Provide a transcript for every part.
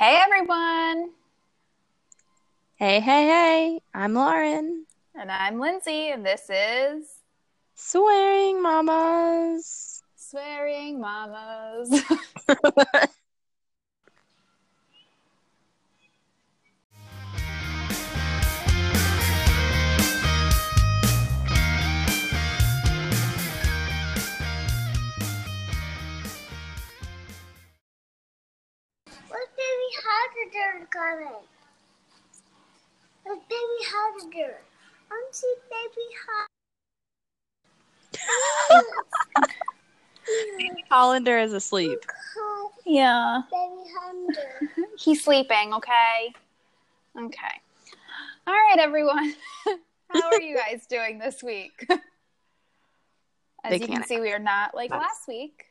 Hey everyone! Hey, hey, hey, I'm Lauren. And I'm Lindsay, and this is Swearing Mamas. Swearing Mamas. Look, baby Haggader coming. Look, baby Haggader. I'm see baby Haggader. Hollander is asleep. yeah, Baby Hunter. he's sleeping, okay? Okay. All right, everyone. How are you guys doing this week? As Big you can panic. see, we are not like last week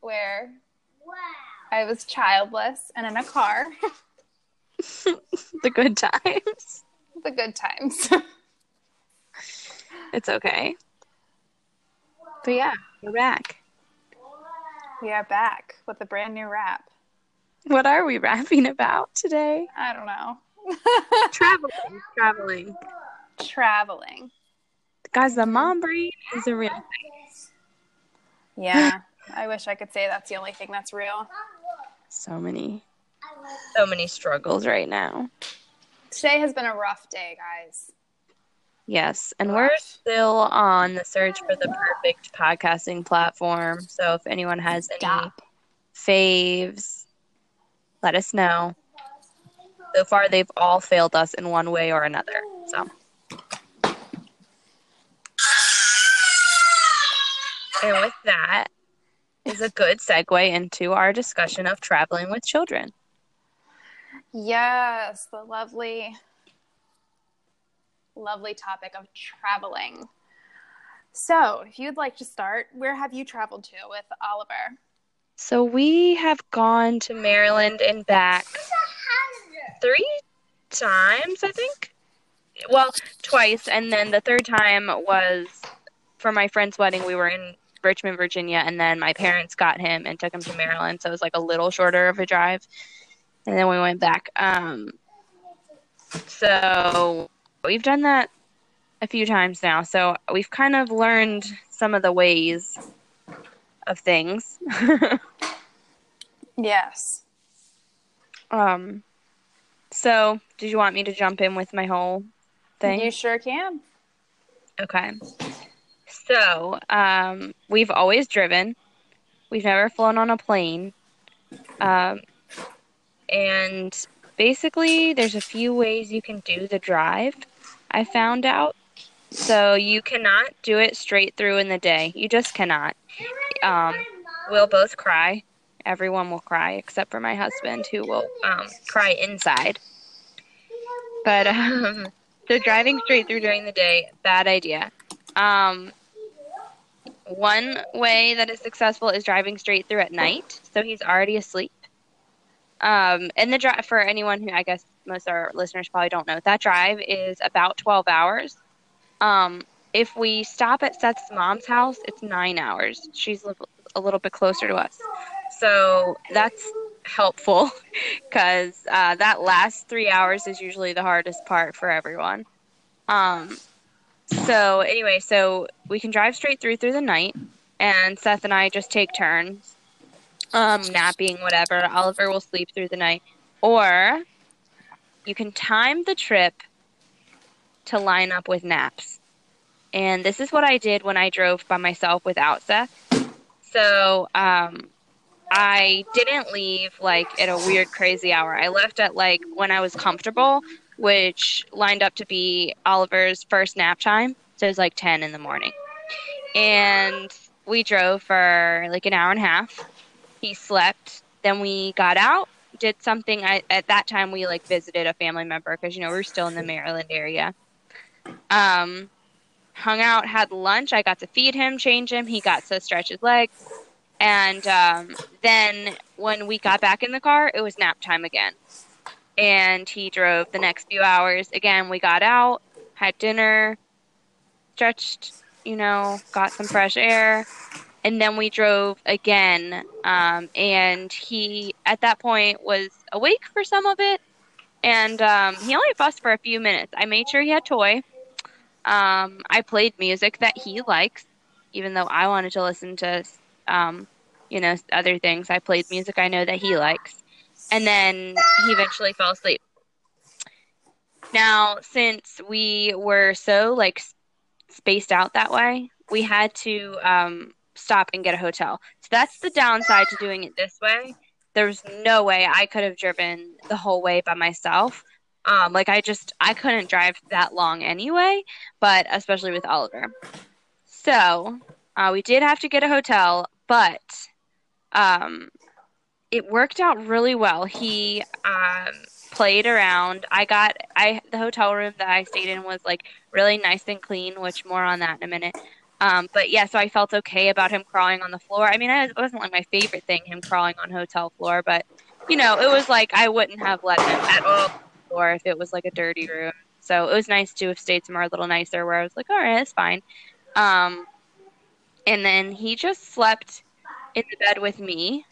where Wow. I was childless and in a car. the good times. the good times. It's okay. But yeah, we're back. we are back with a brand new rap. What are we rapping about today? I don't know. Traveling. Traveling. Traveling. Guys, the mom breed is a real thing. Yeah. I wish I could say that's the only thing that's real. So many, so many struggles right now. Today has been a rough day, guys. Yes, and we're still on the search for the perfect podcasting platform. So if anyone has any Stop. faves, let us know. So far, they've all failed us in one way or another. So. And with that is a good segue into our discussion of traveling with children. Yes, the lovely, lovely topic of traveling. So, if you'd like to start, where have you traveled to with Oliver? So we have gone to Maryland and back three times, I think. Well, twice, and then the third time was for my friend's wedding. We were in Richmond, Virginia, and then my parents got him and took him to Maryland, so it was like a little shorter of a drive. And then we went back. Um, so we've done that a few times now. So we've kind of learned some of the ways of things. Yes. um, so did you want me to jump in with my whole thing? You sure can. Okay. So, um, we've always driven. We've never flown on a plane. Um, and basically, there's a few ways you can do the drive, I found out. So, you cannot do it straight through in the day. You just cannot. Um, we'll both cry. Everyone will cry except for my husband, who will um, cry inside. But um, so driving straight through during the day, bad idea. Um, one way that is successful is driving straight through at night, so he's already asleep. Um, and the drive for anyone who I guess most of our listeners probably don't know, that drive is about 12 hours. Um, if we stop at Seth's mom's house, it's nine hours. She's a little bit closer to us, so that's helpful because uh, that last three hours is usually the hardest part for everyone. Um, so anyway, so we can drive straight through through the night, and Seth and I just take turns, um, napping, whatever. Oliver will sleep through the night, or you can time the trip to line up with naps. And this is what I did when I drove by myself without Seth. So um, I didn't leave like at a weird, crazy hour. I left at like when I was comfortable, which lined up to be Oliver's first nap time. So it was like 10 in the morning. And we drove for like an hour and a half. He slept. Then we got out, did something. I, at that time, we like visited a family member because, you know, we are still in the Maryland area. Um, hung out, had lunch. I got to feed him, change him. He got to stretch his legs. And um, then when we got back in the car, it was nap time again. And he drove the next few hours. Again, we got out, had dinner, stretched, you know, got some fresh air. And then we drove again. Um, and he, at that point, was awake for some of it, and um, he only fussed for a few minutes. I made sure he had toy. Um, I played music that he likes, even though I wanted to listen to, um, you know, other things. I played music I know that he likes, and then he eventually fell asleep. Now, since we were so like spaced out that way, we had to um, stop and get a hotel. So that's the downside to doing it this way. There's no way I could have driven the whole way by myself. Um, like I just I couldn't drive that long anyway, but especially with Oliver. So uh, we did have to get a hotel, but um, it worked out really well. He um, played around. I got I the hotel room that I stayed in was like really nice and clean, which more on that in a minute. Um, but yeah, so I felt okay about him crawling on the floor. I mean, it wasn't like my favorite thing, him crawling on hotel floor, but you know, it was like I wouldn't have let him at all floor if it was like a dirty room. So it was nice to have stayed somewhere a little nicer where I was like, all right, it's fine. Um, and then he just slept in the bed with me.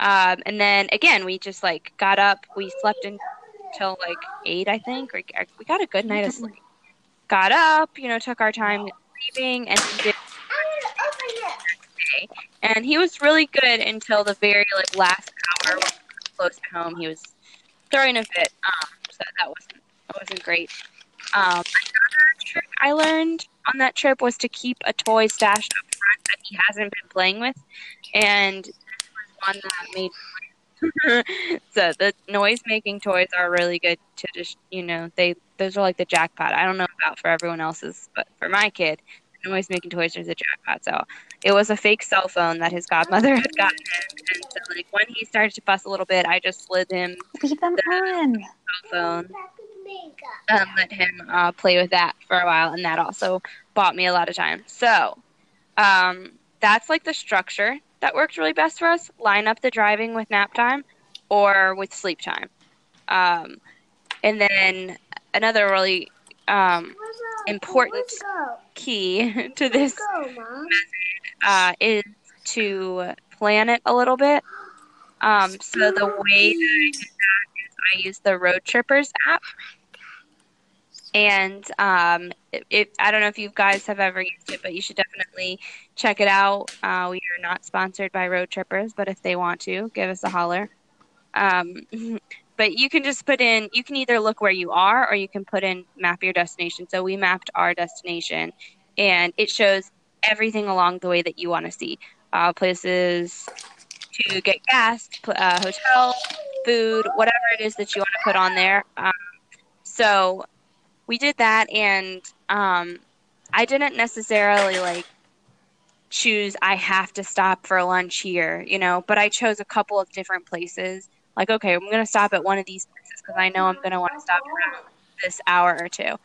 Um, and then again, we just like got up. We slept until like eight, I think. We got a good night of sleep. Got up, you know, took our time sleeping, and did and he was really good until the very like last hour close to home. He was throwing a fit, um, so that wasn't that wasn't great. Um, another trick I learned on that trip was to keep a toy stashed up front that he hasn't been playing with, and one that made. so the noise making toys are really good to just you know they those are like the jackpot. I don't know about for everyone else's, but for my kid, noise making toys is a jackpot. So it was a fake cell phone that his godmother had gotten him, and so like when he started to fuss a little bit, I just slid him Leave them on. cell phone, um, let him uh, play with that for a while, and that also bought me a lot of time. So um, that's like the structure that worked really best for us. Line up the driving with nap time or with sleep time, um, and then another really um, important key to this uh, is to plan it a little bit. Um, so the way that I did that is I use the Roadtrippers app, and um, it, it, I don't know if you guys have ever used it, but you should definitely check it out. Uh, we are not sponsored by Roadtrippers, but if they want to, give us a holler. Um, but you can just put in you can either look where you are or you can put in map your destination so we mapped our destination and it shows everything along the way that you want to see uh, places to get gas uh, hotel food whatever it is that you want to put on there um, so we did that and um, i didn't necessarily like choose i have to stop for lunch here you know but i chose a couple of different places. Like okay i'm going to stop at one of these places because i know i'm going to want to stop around this hour or two.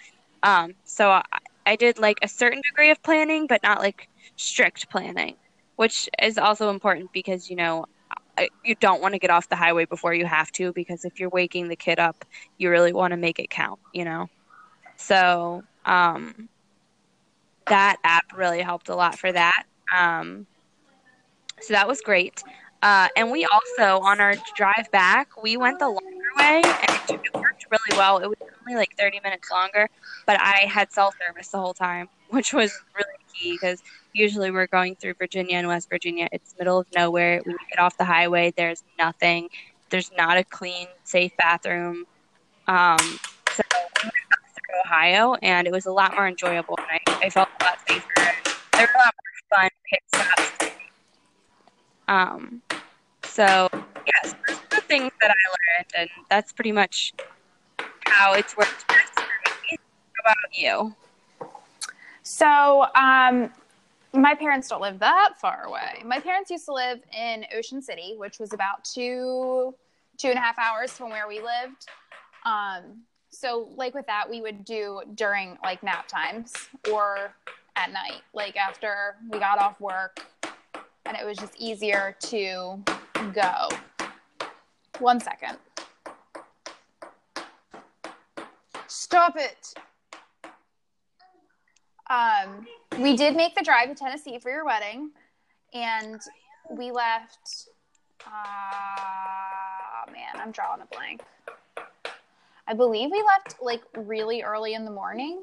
Um, so I, I did like a certain degree of planning but not like strict planning which is also important because you know I- you don't want to get off the highway before you have to because if you're waking the kid up you really want to make it count you know so um, that app really helped a lot for that um, so that was great uh, and we also, on our drive back, we went the longer way, and it, worked really well. It was only like 30 minutes longer, but I had cell service the whole time, which was really key because usually we're going through Virginia and West Virginia. It's middle of nowhere. When you get off the highway, there's nothing. There's not a clean, safe bathroom. Um, so Ohio, and it was a lot more enjoyable, and I, I felt a lot safer. There were a lot more fun pit stops. Um, so yes, those are the things that I learned, and that's pretty much how it's worked best for me. How about you? So, um, my parents don't live that far away. My parents used to live in Ocean City, which was about two, two and a half hours from where we lived. Um, so, like with that, we would do during like nap times or at night, like after we got off work, and it was just easier to go. One second. Stop it. Um, we did make the drive to Tennessee for your wedding, and we left uh, man, I'm drawing a blank. I believe we left like really early in the morning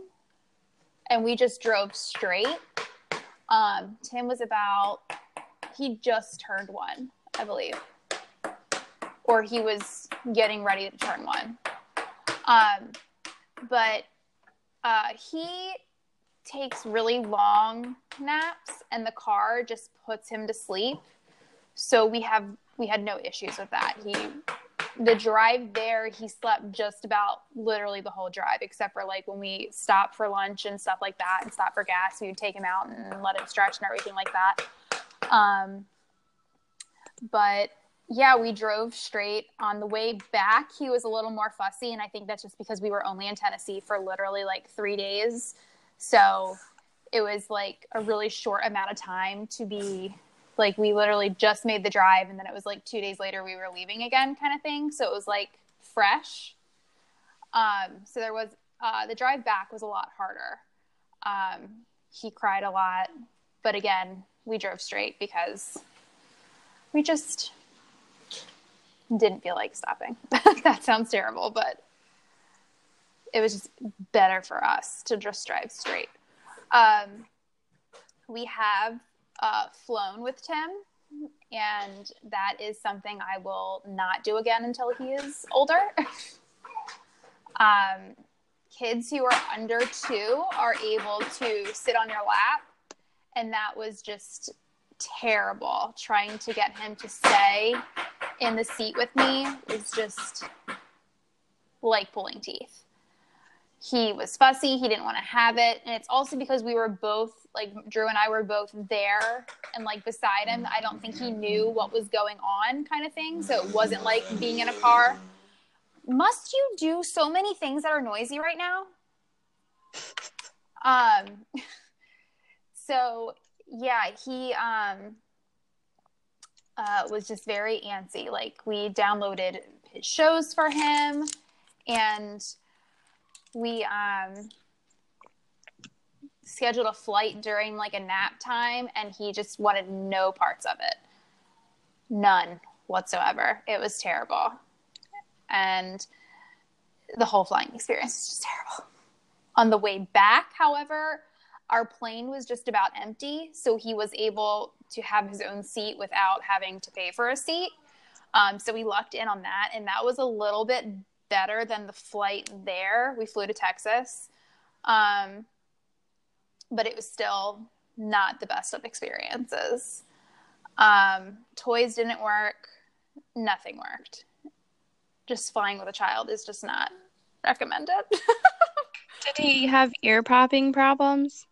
and we just drove straight. Um, Tim was about, he just turned one, I believe. Or he was getting ready to turn one. Um, but uh, he takes really long naps and the car just puts him to sleep. So we have we had no issues with that. He the drive there, he slept just about literally the whole drive, except for like when we stopped for lunch and stuff like that and stopped for gas, we would take him out and let him stretch and everything like that. Um, but yeah, we drove straight. On the way back, he was a little more fussy, and I think that's just because we were only in Tennessee for literally like three days. So it was like a really short amount of time to be like we literally just made the drive and then it was like two days later we were leaving again kind of thing. So it was like fresh. Um, so there was uh, the drive back was a lot harder. Um, he cried a lot but again we drove straight because we just didn't feel like stopping. That sounds terrible but it was just better for us to just drive straight. Um, we have uh, flown with Tim, and that is something I will not do again until he is older. um, kids who are under two are able to sit on your lap, and that was just terrible. Trying to get him to stay in the seat with me is just like pulling teeth. He was fussy, he didn't want to have it, and it's also because we were both like Drew and I were both there and like beside him. I don't think he knew what was going on, kind of thing. So it wasn't like being in a car. Must you do so many things that are noisy right now? Um, so yeah, he um uh, was just very antsy. Like we downloaded his shows for him, and we um scheduled a flight during like a nap time and he just wanted no parts of it. None whatsoever. It was terrible. And the whole flying experience was just terrible. On the way back, however, our plane was just about empty, so he was able to have his own seat without having to pay for a seat. Um, so we lucked in on that, and that was a little bit better than the flight there. We flew to Texas. Um, but it was still not the best of experiences. Um, toys didn't work. Nothing worked. Just flying with a child is just not recommended. Did he have ear popping problems?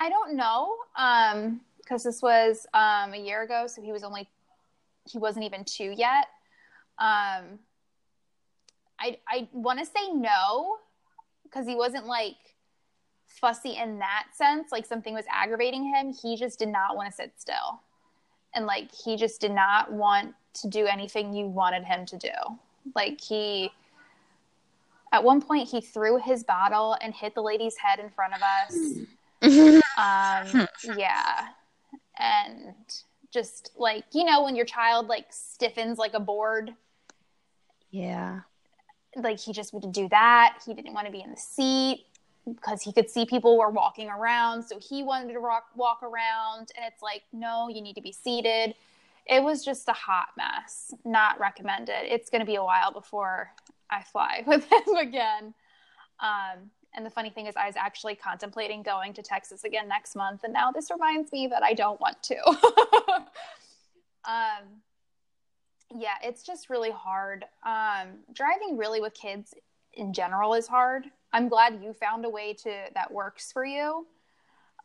I don't know. Um, because this was um a year ago, so he was only he wasn't even two yet. Um, I I want to say no because he wasn't like fussy in that sense, like something was aggravating him, he just did not want to sit still. And like he just did not want to do anything you wanted him to do. Like he at one point he threw his bottle and hit the lady's head in front of us. um yeah. And just like, you know, when your child like stiffens like a board. Yeah. Like he just would do that. He didn't want to be in the seat because he could see people were walking around. So he wanted to walk, walk around. And it's like, no, you need to be seated. It was just a hot mess. Not recommended. It's going to be a while before I fly with him again. Um, and the funny thing is, I was actually contemplating going to Texas again next month. And now this reminds me that I don't want to. um, yeah, it's just really hard. Um, driving really with kids in general is hard. I'm glad you found a way to that works for you.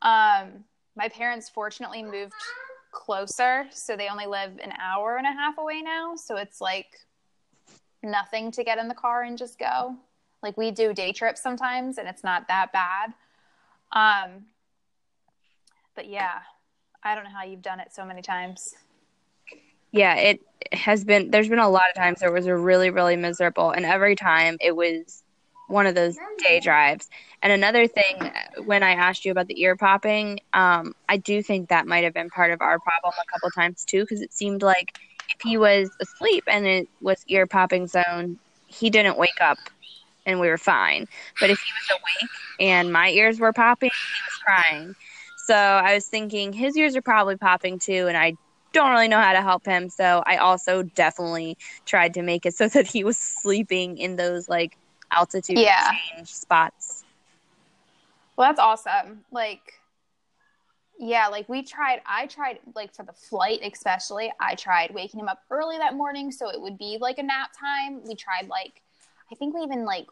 Um, my parents fortunately moved closer, so they only live an hour and a half away now. So it's like nothing to get in the car and just go. Like we do day trips sometimes, and it's not that bad. Um, but yeah, I don't know how you've done it so many times. Yeah, it has been. There's been a lot of times there was a really, really miserable, and every time it was one of those day drives. And another thing, when I asked you about the ear popping, um, I do think that might have been part of our problem a couple times too, because it seemed like if he was asleep and it was ear popping zone, he didn't wake up and we were fine. But if he was awake and my ears were popping, he was crying. So I was thinking his ears are probably popping too, and I don't really know how to help him. So I also definitely tried to make it so that he was sleeping in those like altitude Yeah. change spots. Well, that's awesome. Like, yeah, like we tried, I tried, like for the flight especially, I tried waking him up early that morning so it would be like a nap time. We tried, like, I think we even, like,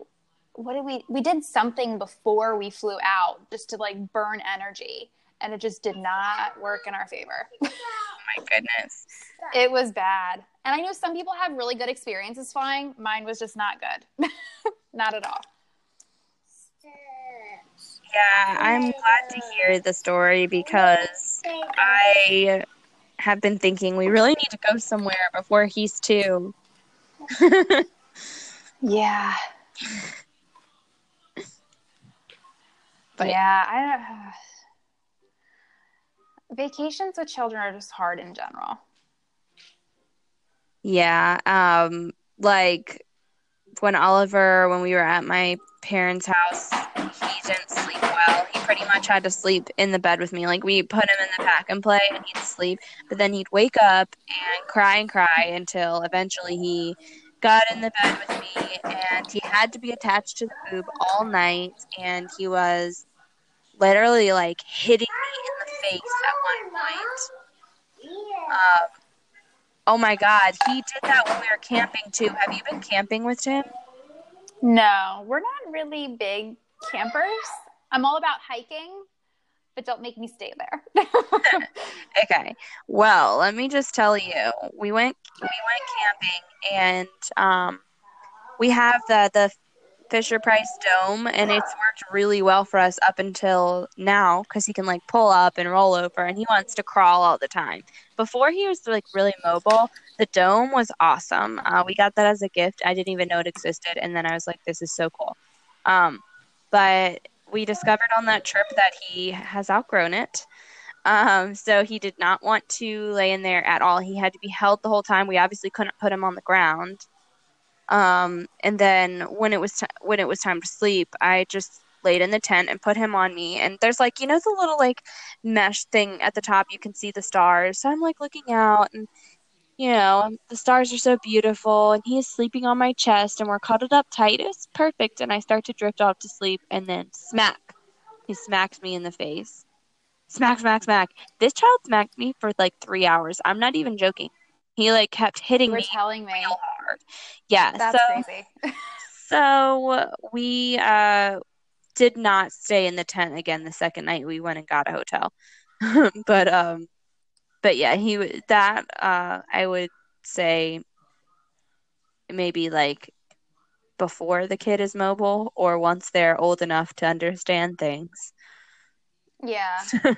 what did we, we did something before we flew out just to like burn energy. And it just did not work in our favor. Oh my goodness. it was bad. And I know some people have really good experiences flying. Mine was just not good. not at all. Yeah, I'm glad to hear the story because I have been thinking we really need to go somewhere before he's two. Yeah. But yeah, I vacations with children are just hard in general. Yeah, um, like when Oliver, when we were at my parents' house, he didn't sleep well. He pretty much had to sleep in the bed with me. Like we put him in the pack and play, and he'd sleep, but then he'd wake up and cry and cry until eventually he got in the bed with me, and he had to be attached to the boob all night, and he was literally like hitting me in face at one point. Um, oh my god, he did that when we were camping too. Have you been camping with him? No, we're not really big campers. I'm all about hiking, but don't make me stay there. Okay. Well, let me just tell you, we went we went camping and um we have the the Fisher Price dome and it's worked really well for us up until now cuz he can like pull up and roll over and he wants to crawl all the time. Before he was like really mobile, the dome was awesome. Uh, we got that as a gift. I didn't even know it existed and then I was like this is so cool. Um but we discovered on that trip that he has outgrown it. Um, so he did not want to lay in there at all. He had to be held the whole time. We obviously couldn't put him on the ground. Um, and then when it was t- when it was time to sleep, I just laid in the tent and put him on me. And there's like you know the little like mesh thing at the top. You can see the stars. So I'm like looking out, and you know the stars are so beautiful. And he is sleeping on my chest, and we're cuddled up tight. It's perfect. And I start to drift off to sleep, and then smack, he smacks me in the face. Smack, smack, smack. This child smacked me for like three hours. I'm not even joking. He like kept hitting you were me telling me. Hard. Yeah. That's so crazy. so we uh did not stay in the tent again the second night we went and got a hotel. but um but yeah, he that uh I would say maybe like before the kid is mobile or once they're old enough to understand things. Yeah.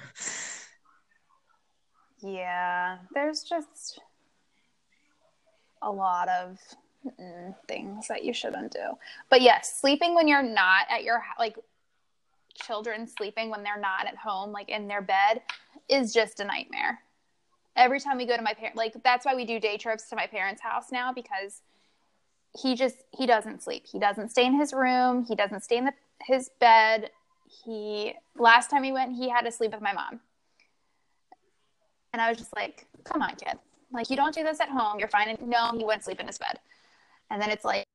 Yeah. There's just a lot of mm, things that you shouldn't do. But yes, sleeping when you're not at your like children sleeping when they're not at home, like in their bed, is just a nightmare. Every time we go to my parent, like that's why we do day trips to my parents' house now because he just he doesn't sleep. He doesn't stay in his room. He doesn't stay in the, his bed. He last time he went, he had to sleep with my mom. And I was just like, "Come on, kid! Like you don't do this at home. You're fine." And no, he wouldn't sleep in his bed. And then it's like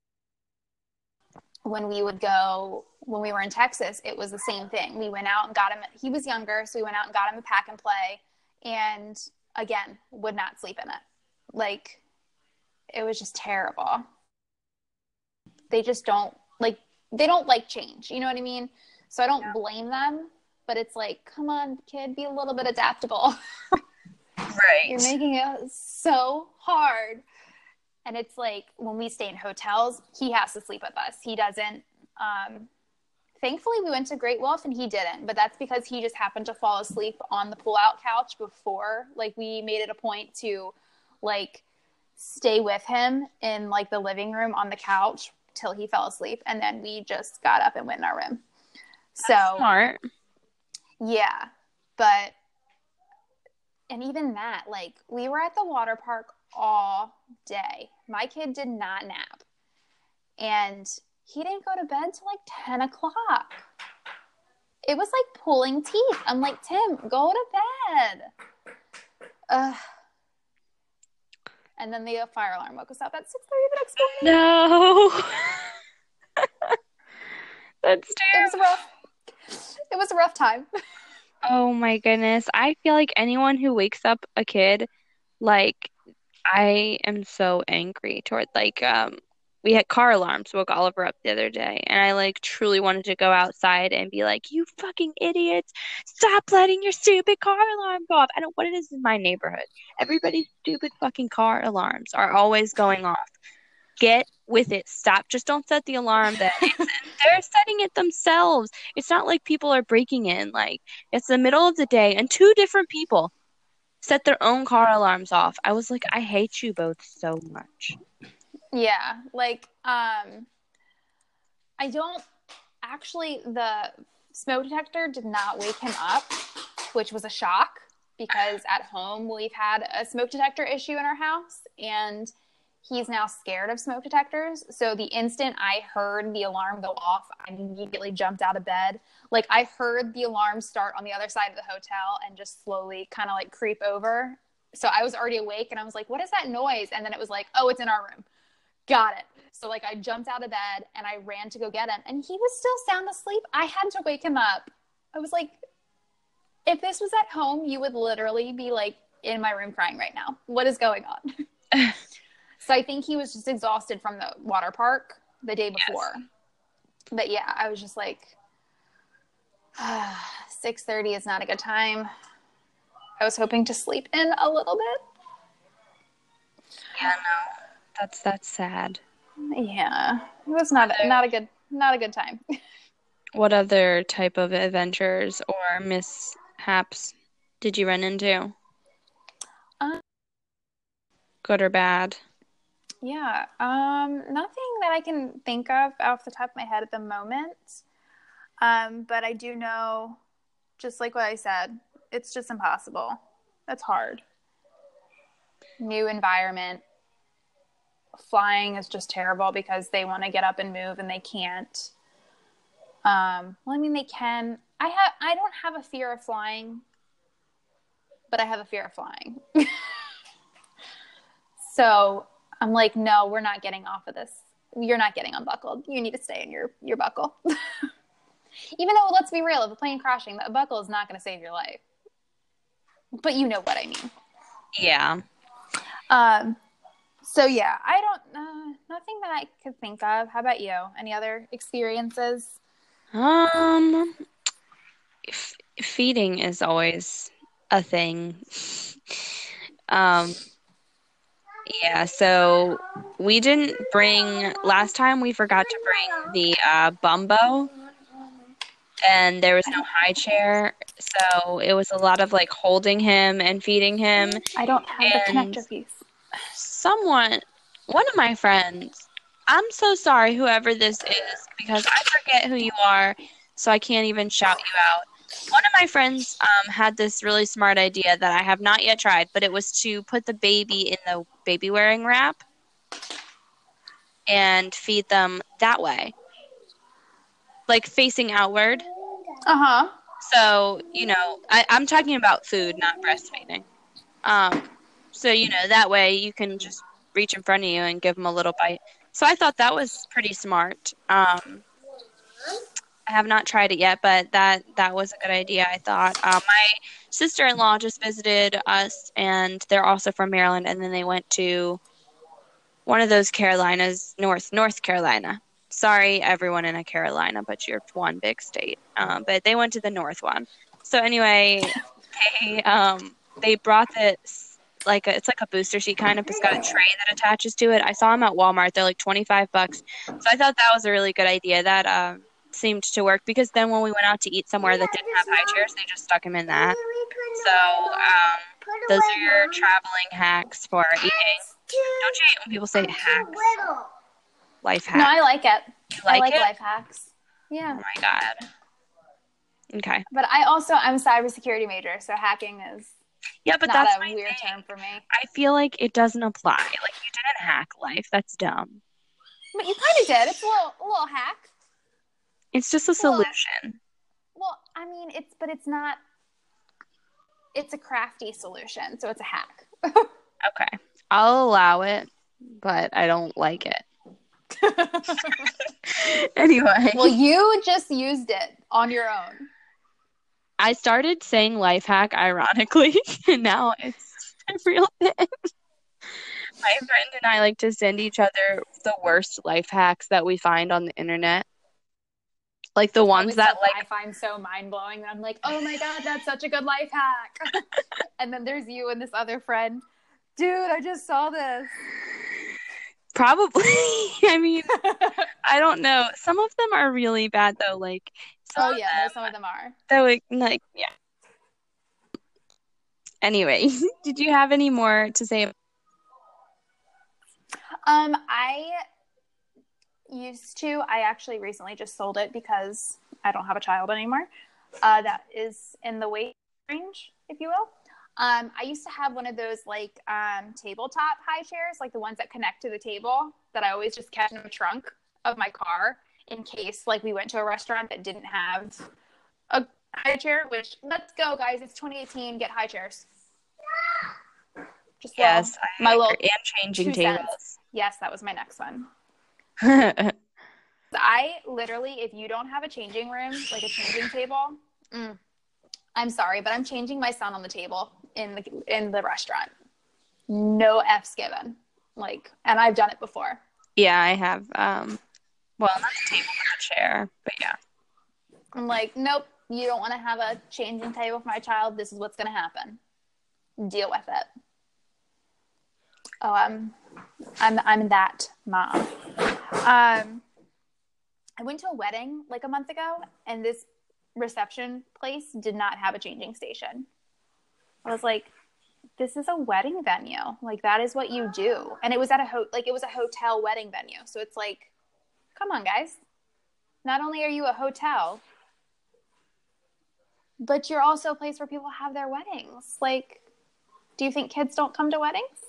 when we would go when we were in Texas, it was the same thing. We went out and got him. He was younger, so we went out and got him a pack and play, and again, would not sleep in it. Like it was just terrible. They just don't like they don't like change. You know what I mean? So I don't blame them, but it's like, come on, kid, be a little bit adaptable. You're making it so hard. And it's like when we stay in hotels, he has to sleep with us. He doesn't. Um, thankfully, we went to Great Wolf and he didn't, but that's because he just happened to fall asleep on the pull out couch before. Like, we made it a point to, like, stay with him in, like, the living room on the couch till he fell asleep. And then we just got up and went in our room. So, Smart. yeah, but and even that, like we were at the water park all day. My kid did not nap. And he didn't go to bed till like 10 o'clock. It was like pulling teeth. I'm like, Tim, go to bed. Ugh. And then the fire alarm woke us up at 6.30 the next morning. No. That's It was a rough, it was a rough time. Oh my goodness. I feel like anyone who wakes up a kid, like, I am so angry toward, like, um, we had car alarms woke Oliver up the other day, and I like truly wanted to go outside and be like, "You fucking idiots! Stop letting your stupid car alarm go off." I don't know what it is in my neighborhood. Everybody's stupid fucking car alarms are always going off. Get with it. Stop. Just don't set the alarm that they're setting it themselves. It's not like people are breaking in. Like it's the middle of the day, and two different people set their own car alarms off. I was like, I hate you both so much. Yeah, like um I don't actually the smoke detector did not wake him up, which was a shock because at home we've had a smoke detector issue in our house and he's now scared of smoke detectors. So the instant I heard the alarm go off, I immediately jumped out of bed. Like I heard the alarm start on the other side of the hotel and just slowly kind of like creep over. So I was already awake and I was like, what is that noise? And then it was like, oh, it's in our room. Got it. So like I jumped out of bed and I ran to go get him and he was still sound asleep. I had to wake him up. I was like, if this was at home, you would literally be like in my room crying right now. What is going on? so I think he was just exhausted from the water park the day before. But yeah, I was just like, six thirty is not a good time. I was hoping to sleep in a little bit. Yeah, no. That's that's sad. Yeah, it was not not a good not a good time. What other type of adventures or mishaps did you run into? Um, Good or bad? Yeah, um, nothing that I can think of off the top of my head at the moment. Um, but I do know, just like what I said, it's just impossible. It's hard. New environment. Flying is just terrible because they want to get up and move and they can't. Um, well, I mean, they can. I have. I don't have a fear of flying, but I have a fear of flying. so I'm like, no, we're not getting off of this. You're not getting unbuckled. You need to stay in your your buckle. Even though, let's be real, if a plane crashing, a buckle is not going to save your life. But you know what I mean. Yeah. Um. So yeah, I don't. Uh, nothing that I could think of. How about you? Any other experiences? Um, f- feeding is always a thing. Um, yeah, so we didn't bring, last time we forgot to bring the uh, bumbo, and there was no high chair, so it was a lot of like holding him and feeding him. I don't have the connector piece. Someone, one of my friends, I'm so sorry, whoever this is, because I forget who you are, so I can't even shout you out. One of my friends um, had this really smart idea that I have not yet tried, but it was to put the baby in the baby wearing wrap and feed them that way, like facing outward. Uh huh. So, you know, I, I'm talking about food, not breastfeeding. Um, so, you know, that way you can just reach in front of you and give them a little bite. So I thought that was pretty smart. Um, I have not tried it yet, but that that was a good idea. I thought. Uh, my sister-in-law just visited us, and they're also from Maryland, and then they went to one of those Carolinas, North North Carolina. Sorry, everyone in a Carolina, but you're one big state. Um, but they went to the North one. So anyway, they um, they brought this like a, it's like a booster seat kind of. It's got a tray that attaches to it. I saw them at Walmart. They're like twenty five bucks. So I thought that was a really good idea. That um, seemed to work because then when we went out to eat somewhere that didn't have high chairs, they just stuck him in that. So um, those are your traveling hacks for eating. Don't you hate when people say hacks? Life hacks. No. I like it. You I like it? life hacks. Yeah. Oh my god. Okay. But I also I'm a cybersecurity major, so hacking is Yeah, but that's a weird thing. term for me. I feel like it doesn't apply. Like you didn't hack life. That's dumb. But you kind of did. It's a little, a little hack. It's just a solution. Well, I mean, it's but it's not. It's a crafty solution, so it's a hack. Okay. I'll allow it, but I don't like it. Anyway, well, you just used it on your own. I started saying life hack ironically, and now it's a real thing. My friend and I like to send each other the worst life hacks that we find on the internet. Like the ones that like I find so mind blowing that I'm like, oh my god, that's such a good life hack. and then there's you and this other friend. Dude, I just saw this. probably I mean, I don't know. Some of them are really bad though. Like some oh of yeah, them some of them are. that would like yeah. Anyway, did you have any more to say? Um, I used to. I actually recently just sold it because I don't have a child anymore. Uh, that is in the weight range, if you will. Um, I used to have one of those like um, tabletop high chairs, like the ones that connect to the table, that I always just kept in the trunk of my car in case, like, we went to a restaurant that didn't have a high chair. Which let's go, guys! It's 2018. Get high chairs. Just Yes, my little and changing two cents. tables. Yes, that was my next one. I literally, if you don't have a changing room, like a changing table, mm, I'm sorry, but I'm changing my son on the table in the in the restaurant. No f's given. Like, and I've done it before. Yeah, I have. Um, well, not a table, but a chair. But yeah, I'm like, nope, you don't want to have a changing table for my child. This is what's going to happen. Deal with it. Oh, I'm, I'm, I'm that mom. Um, I went to a wedding like a month ago, and this reception place did not have a changing station. I was like, this is a wedding venue. Like that is what you do. And it was at a ho- like it was a hotel wedding venue. So it's like, come on, guys. Not only are you a hotel, but you're also a place where people have their weddings. Like, do you think kids don't come to weddings?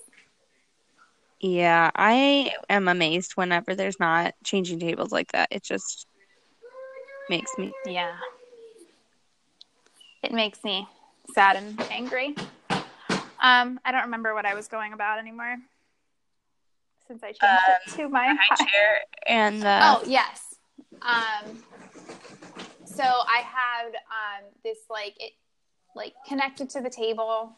Yeah. I am amazed whenever there's not changing tables like that. It just makes me. Yeah. It makes me sad and angry. Um, I don't remember what I was going about anymore since I changed it to my High chair and the. Oh yes. Um, so I had um, this like it like connected to the table.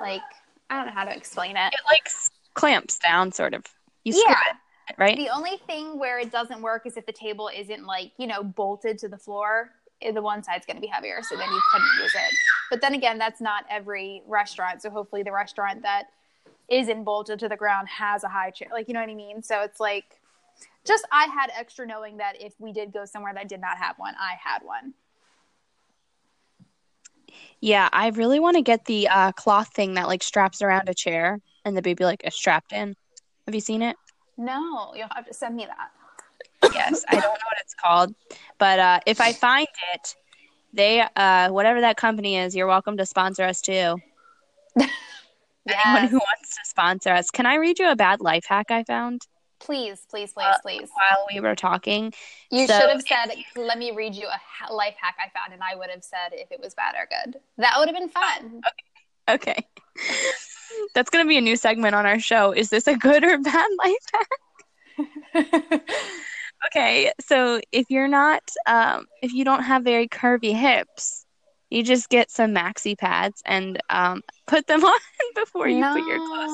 Like I don't know how to explain it. It like s- clamps down, sort of. You screw Yeah. it, right? The only thing where it doesn't work is if the table isn't like you know bolted to the floor. eh, The one side's going to be heavier, so then you couldn't use it. But then again, that's not every restaurant. So hopefully, the restaurant that isn't bolted to the ground has a high chair. Like you know what I mean? So it's like just I had extra knowing that if we did go somewhere that did not have one, I had one. Yeah, I really want to get the uh, cloth thing that like straps around a chair and the baby like is strapped in. Have you seen it? No, you'll have to send me that. Yes, I don't know what it's called, but uh, if I find it, they uh, whatever that company is, you're welcome to sponsor us too. Anyone Yes. who wants to sponsor us. Can I read you a bad life hack I found Please, please, please, Uh, please. while we were talking? You so should have said, "Let me read you a life hack I found," and I would have said if it was bad or good. That would have been fun. Okay. That's going to be a new segment on our show. Is this a good or bad life hack? Okay, so if you're not, um, if you don't have very curvy hips, you just get some maxi pads and um, put them on before you no, put your clothes.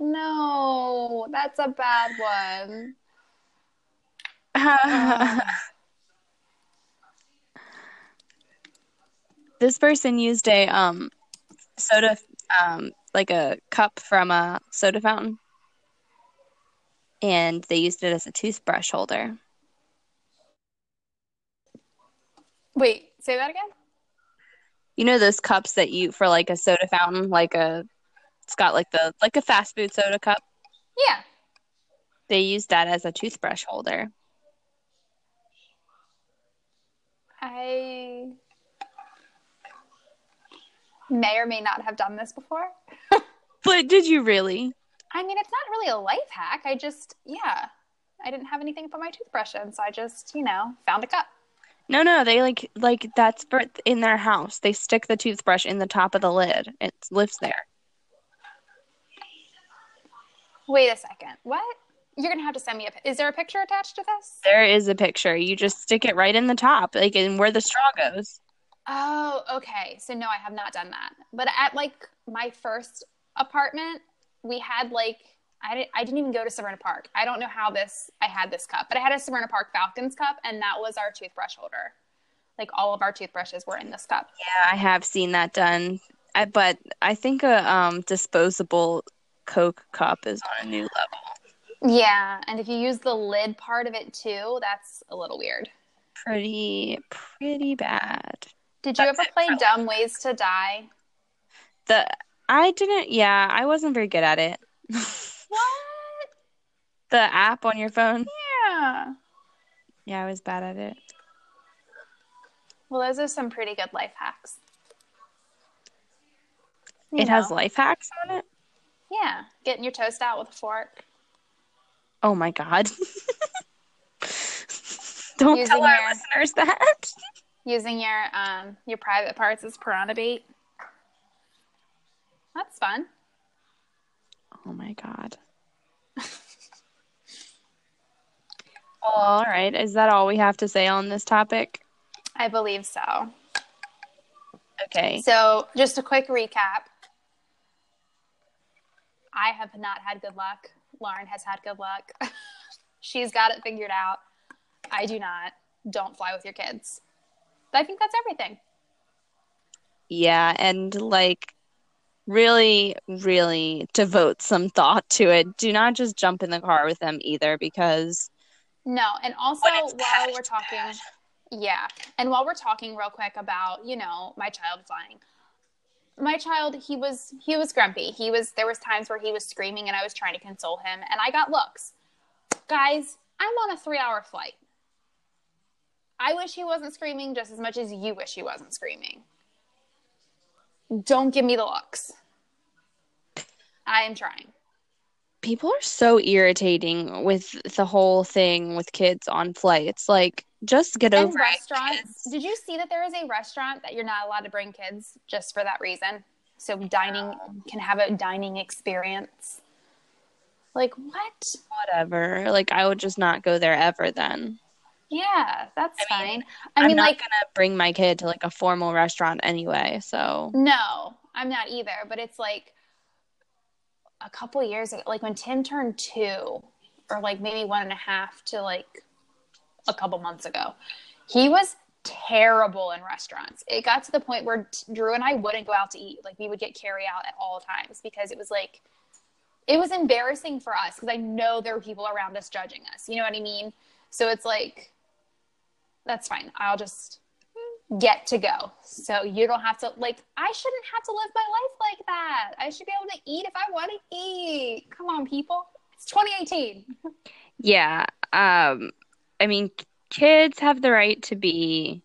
no, that's a bad one. this person used a um, soda, um, like a cup from a soda fountain, and they used it as a toothbrush holder. Wait, say that again. You know those cups that you for like a soda fountain, like a, it's got like the like a fast food soda cup. Yeah. They used that as a toothbrush holder. I may or may not have done this before. But did you really? I mean, it's not really a life hack. I just, yeah, I didn't have anything to put my toothbrush in, so I just, you know, found a cup. No, no, they like like that's in their house. They stick the toothbrush in the top of the lid. It lives there. Wait a second. What? You're gonna have to send me a. Is there a picture attached to this? There is a picture. You just stick it right in the top, like in where the straw goes. Oh, okay. So no, I have not done that. But at like my first apartment, we had like I didn't I didn't even go to Severna Park. I don't know how this I had this cup, but I had a Severna Park Falcons cup, and that was our toothbrush holder. Like all of our toothbrushes were in this cup. Yeah, I have seen that done. I, but I think a um, disposable Coke cup is on a new level. Yeah, and if you use the lid part of it too, that's a little weird. Pretty, pretty bad. Did you That's ever play Dumb Ways to Die? The I didn't. Yeah, I wasn't very good at it. What? the app on your phone. Yeah. Yeah, I was bad at it. Well, those are some pretty good life hacks. You It has life hacks on it. Yeah, getting your toast out with a fork. Oh my god. Don't Using tell our your- listeners that. Using your um your private parts as piranha bait. That's fun. Oh my god. All right. Is that all we have to say on this topic? I believe so. Okay. So, just a quick recap. I have not had good luck. Lauren has had good luck. She's got it figured out. I do not. Don't fly with your kids. I think that's everything. Yeah, and like really, really devote some thought to it. Do not just jump in the car with them either because No, and also while bad, we're talking, bad. yeah, and while we're talking real quick about you know my child flying, my child he was he was grumpy. He was there was times where he was screaming and I was trying to console him, and I got looks. Guys, I'm on a three hour flight. I wish he wasn't screaming just as much as you wish he wasn't screaming. Don't give me the looks. I am trying. people are so irritating with the whole thing with kids on flights. Like just get and over restaurants. it. Did you see that there is a restaurant that you're not allowed to bring kids just for that reason? So dining can have a dining experience. Like what? Whatever. Like I would just not go there ever then. Yeah, that's I mean, fine. I I'm mean, not like gonna bring my kid to like a formal restaurant anyway, so no, I'm not either. But it's like a couple years ago, like when Tim turned two, or like maybe one and a half to like a couple months ago, he was terrible in restaurants. It got to the point where Drew and I wouldn't go out to eat. Like we would get carry out at all times because it was like it was embarrassing for us because I know there were people around us judging us. You know what I mean? So it's like that's fine. I'll just get to go. So you don't have to like I shouldn't have to live my life like that. I should be able to eat if I want to eat. Come on, people. It's 2018. yeah. Um I mean kids have the right to be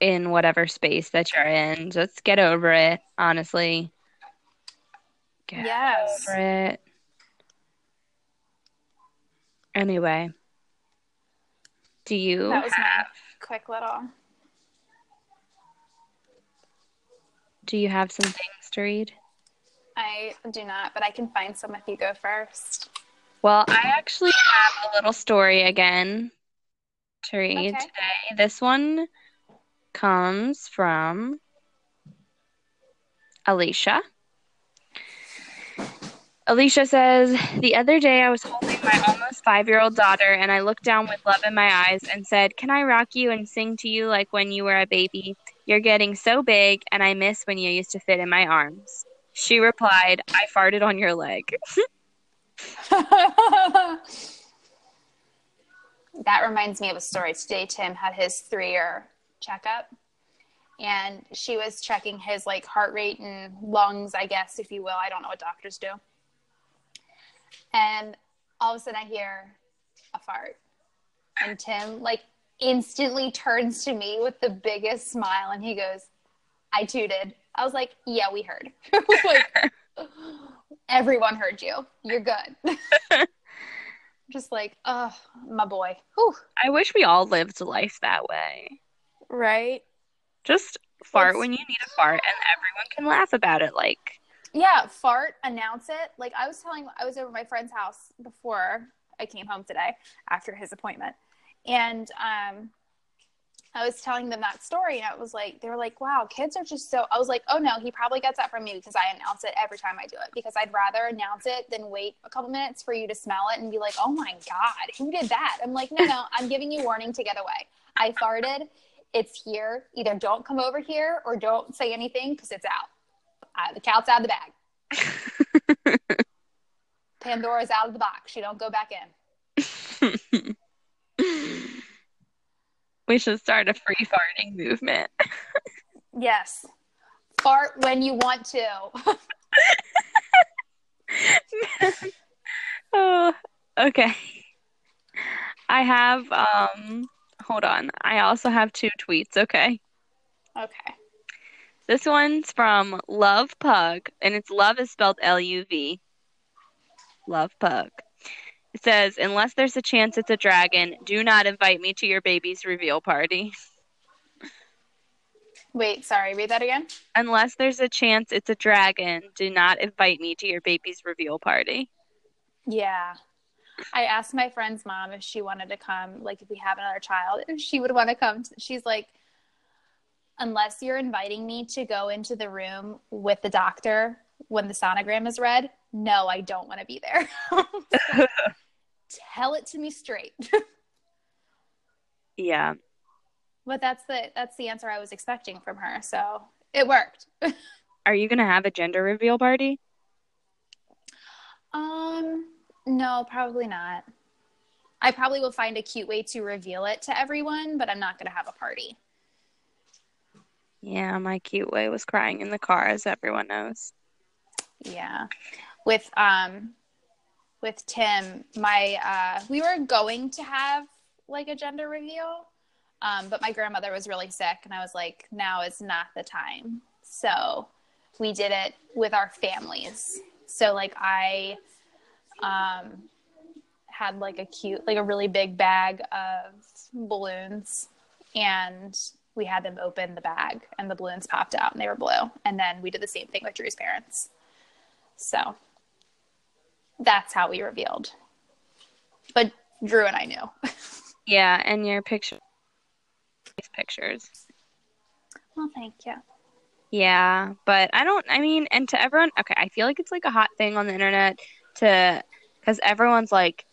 in whatever space that you're in. Just get over it, honestly. Get Yes. over it. Anyway. Do you That was my have quick little do you have some things to read? I do not, but I can find some if you go first. Well, I actually have a little story again to read Okay. today. This one comes from Alicia. Alicia says, The other day I was holding my almost five year old daughter, and I looked down with love in my eyes and said, Can I rock you and sing to you like when you were a baby? You're getting so big, and I miss when you used to fit in my arms. She replied, I farted on your leg. that reminds me of a story. Today, Tim had his three year checkup, and she was checking his like heart rate and lungs, I guess, if you will. I don't know what doctors do. And all of a sudden, I hear a fart, and Tim like instantly turns to me with the biggest smile, and he goes, "I tooted." I was like, yeah, we heard. like, everyone heard you. You're good. Just like, oh, my boy. Whew. I wish we all lived life that way. Right? Just fart It's- when you need a fart and everyone can laugh about it. Like, Yeah, fart, announce it. Like I was telling, I was over my friend's house before I came home today after his appointment, and um, I was telling them that story, and I was like, they were like, "Wow, kids are just so." I was like, "Oh no, he probably gets that from me because I announce it every time I do it because I'd rather announce it than wait a couple minutes for you to smell it and be like, "Oh my god, who did that?" I'm like, "No, no, I'm giving you warning to get away. I farted. It's here. Either don't come over here or don't say anything because it's out. Uh, the cat's out of the bag." Pandora's out of the box. She don't go back in. we should start a free farting movement. Yes. Fart when you want to. oh, okay. I have um hold on. I also have two tweets, okay? okay. This one's from Love Pug, and it's love is spelled L U V. Love Pug. It says, unless there's a chance it's a dragon, do not invite me to your baby's reveal party. Wait, sorry, read that again. Unless there's a chance it's a dragon, do not invite me to your baby's reveal party. Yeah. I asked my friend's mom if she wanted to come, like if we have another child, if she would want to come. She's like, unless you're inviting me to go into the room with the doctor when the sonogram is read, no, I don't want to be there. Tell it to me straight. Yeah. but that's the that's the answer I was expecting from her. So it worked. Are you going to have a gender reveal party? Um, no, probably not. I probably will find a cute way to reveal it to everyone, but I'm not going to have a party. Yeah, my cute way was crying in the car, as everyone knows. Yeah. With um with Tim, my uh we were going to have like a gender reveal. Um, but my grandmother was really sick and I was like, now is not the time. So we did it with our families. So like I um had like a cute like a really big bag of balloons and we had them open the bag and the balloons popped out and they were blue. And then we did the same thing with Drew's parents. So that's how we revealed. But Drew and I knew. Yeah, and your picture these pictures. well, thank you. Yeah, but I don't I mean, and to everyone, okay, I feel like it's like a hot thing on the internet to cuz everyone's like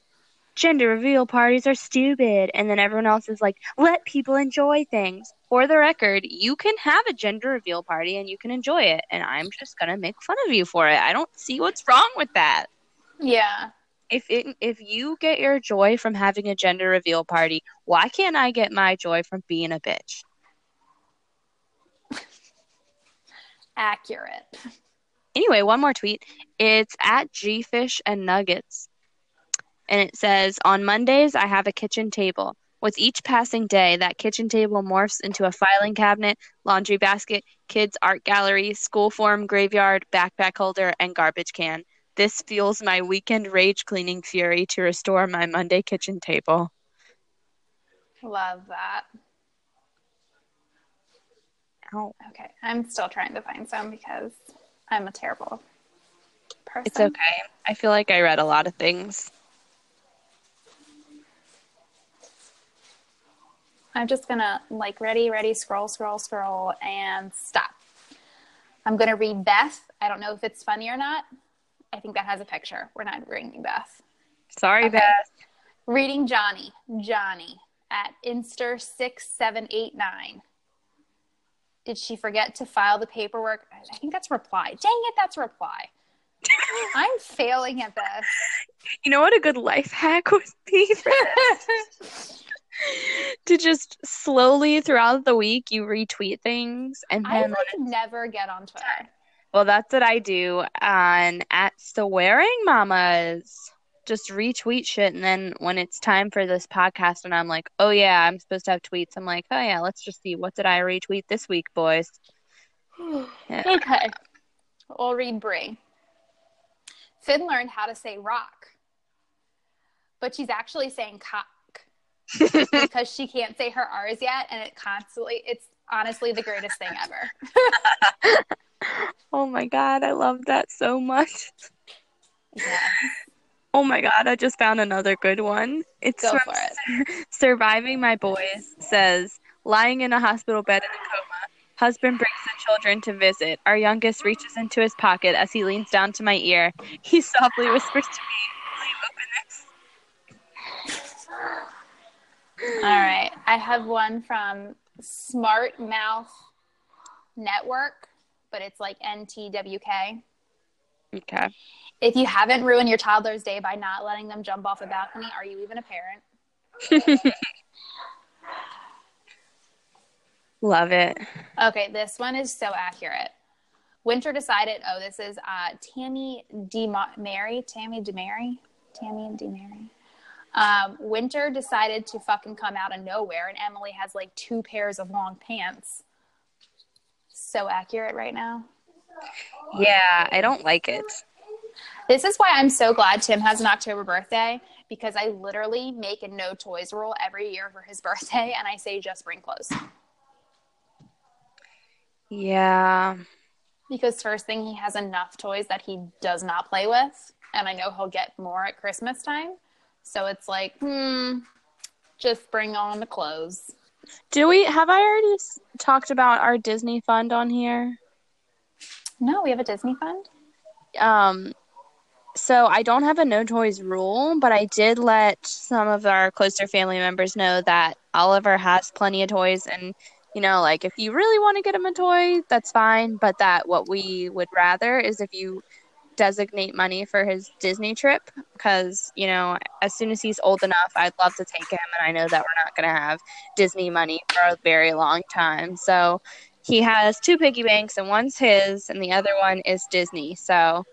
gender reveal parties are stupid and then everyone else is like let people enjoy things. For the record, you can have a gender reveal party and you can enjoy it and I'm just going to make fun of you for it. I don't see what's wrong with that. Yeah. if it, if you get your joy from having a gender reveal party, why can't I get my joy from being a bitch? Accurate. Anyway, one more tweet. It's at Gfish and Nuggets. And it says, On Mondays, I have a kitchen table. With each passing day, that kitchen table morphs into a filing cabinet, laundry basket, kids' art gallery, school form graveyard, backpack holder, and garbage can. This fuels my weekend rage cleaning fury to restore my Monday kitchen table. Love that. Ow. Okay. I'm still trying to find some because I'm a terrible person. It's okay. I feel like I read a lot of things. I'm just gonna like ready, ready, scroll, scroll, scroll, and stop. I'm gonna read Beth. I don't know if it's funny or not. I think that has a picture. We're not reading Beth. Sorry, Okay. Beth. Reading Johnny. Johnny at Inster six seven eight nine. Did she forget to file the paperwork? I think that's reply. Dang it, that's reply. I'm failing at this. You know what a good life hack would be? to just slowly throughout the week you retweet things and I like never get on Twitter. well that's what I do on at swearing mamas. Just retweet shit and then when it's time for this podcast and I'm like, oh yeah, I'm supposed to have tweets, I'm like, oh yeah, let's just see what did I retweet this week, boys. Yeah. Okay. We'll read Brie. Finn learned how to say rock, but she's actually saying cock because she can't say her R's yet, and it constantly, it's honestly the greatest thing ever. Oh my god, I love that so much. Yeah. Oh my god, I just found another good one. It's Go from it. Surviving My Boys says, lying in a hospital bed in a coma, husband brings the children to visit. Our youngest reaches into his pocket as he leans down to my ear. He softly whispers to me, Will you open this? All right. I have one from Smart Mouth Network, but it's like NTWK. Okay. If you haven't ruined your toddler's day by not letting them jump off a balcony, are you even a parent? Love it. Okay, this one is so accurate. Winter decided, oh, this is uh, Tammy DeMary, Tammy DeMary, Tammy and DeMary. Um, Winter decided to fucking come out of nowhere, and Emily has like two pairs of long pants. So accurate right now. Yeah, I don't like it. This is why I'm so glad Tim has an October birthday because I literally make a no toys rule every year for his birthday, and I say just bring clothes. Yeah. Because first thing, he has enough toys that he does not play with, and I know he'll get more at Christmas time. So it's like, hmm, just bring on the clothes. Do we have I already s- talked about our Disney fund on here? No, we have a Disney fund. Um so I don't have a no toys rule, but I did let some of our closer family members know that Oliver has plenty of toys and you know, like if you really want to get him a toy, that's fine, but that what we would rather is if you designate money for his Disney trip because, you know, as soon as he's old enough, I'd love to take him and I know that we're not going to have Disney money for a very long time. So, he has two piggy banks and one's his and the other one is Disney. So,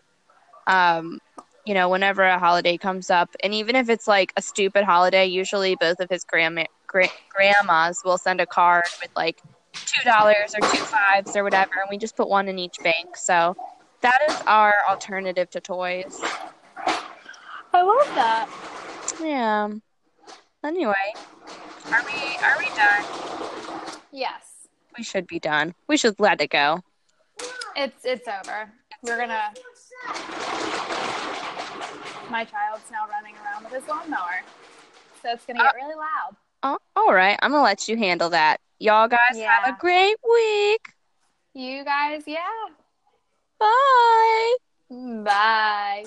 um, you know, whenever a holiday comes up, and even if it's like a stupid holiday, usually both of his grandma gra- grandmas will send a card with like two dollars or two fives or whatever, and we just put one in each bank. So that is our alternative to toys. I love that. Yeah. Anyway, are we are we done? Yes, We should be done. We should let it go. it's it's over. We're gonna. My child's now running around with his lawnmower, so it's gonna get oh. really loud. Oh, all right, I'm gonna let you handle that. Y'all guys have a great week. You guys, yeah. Bye. Bye.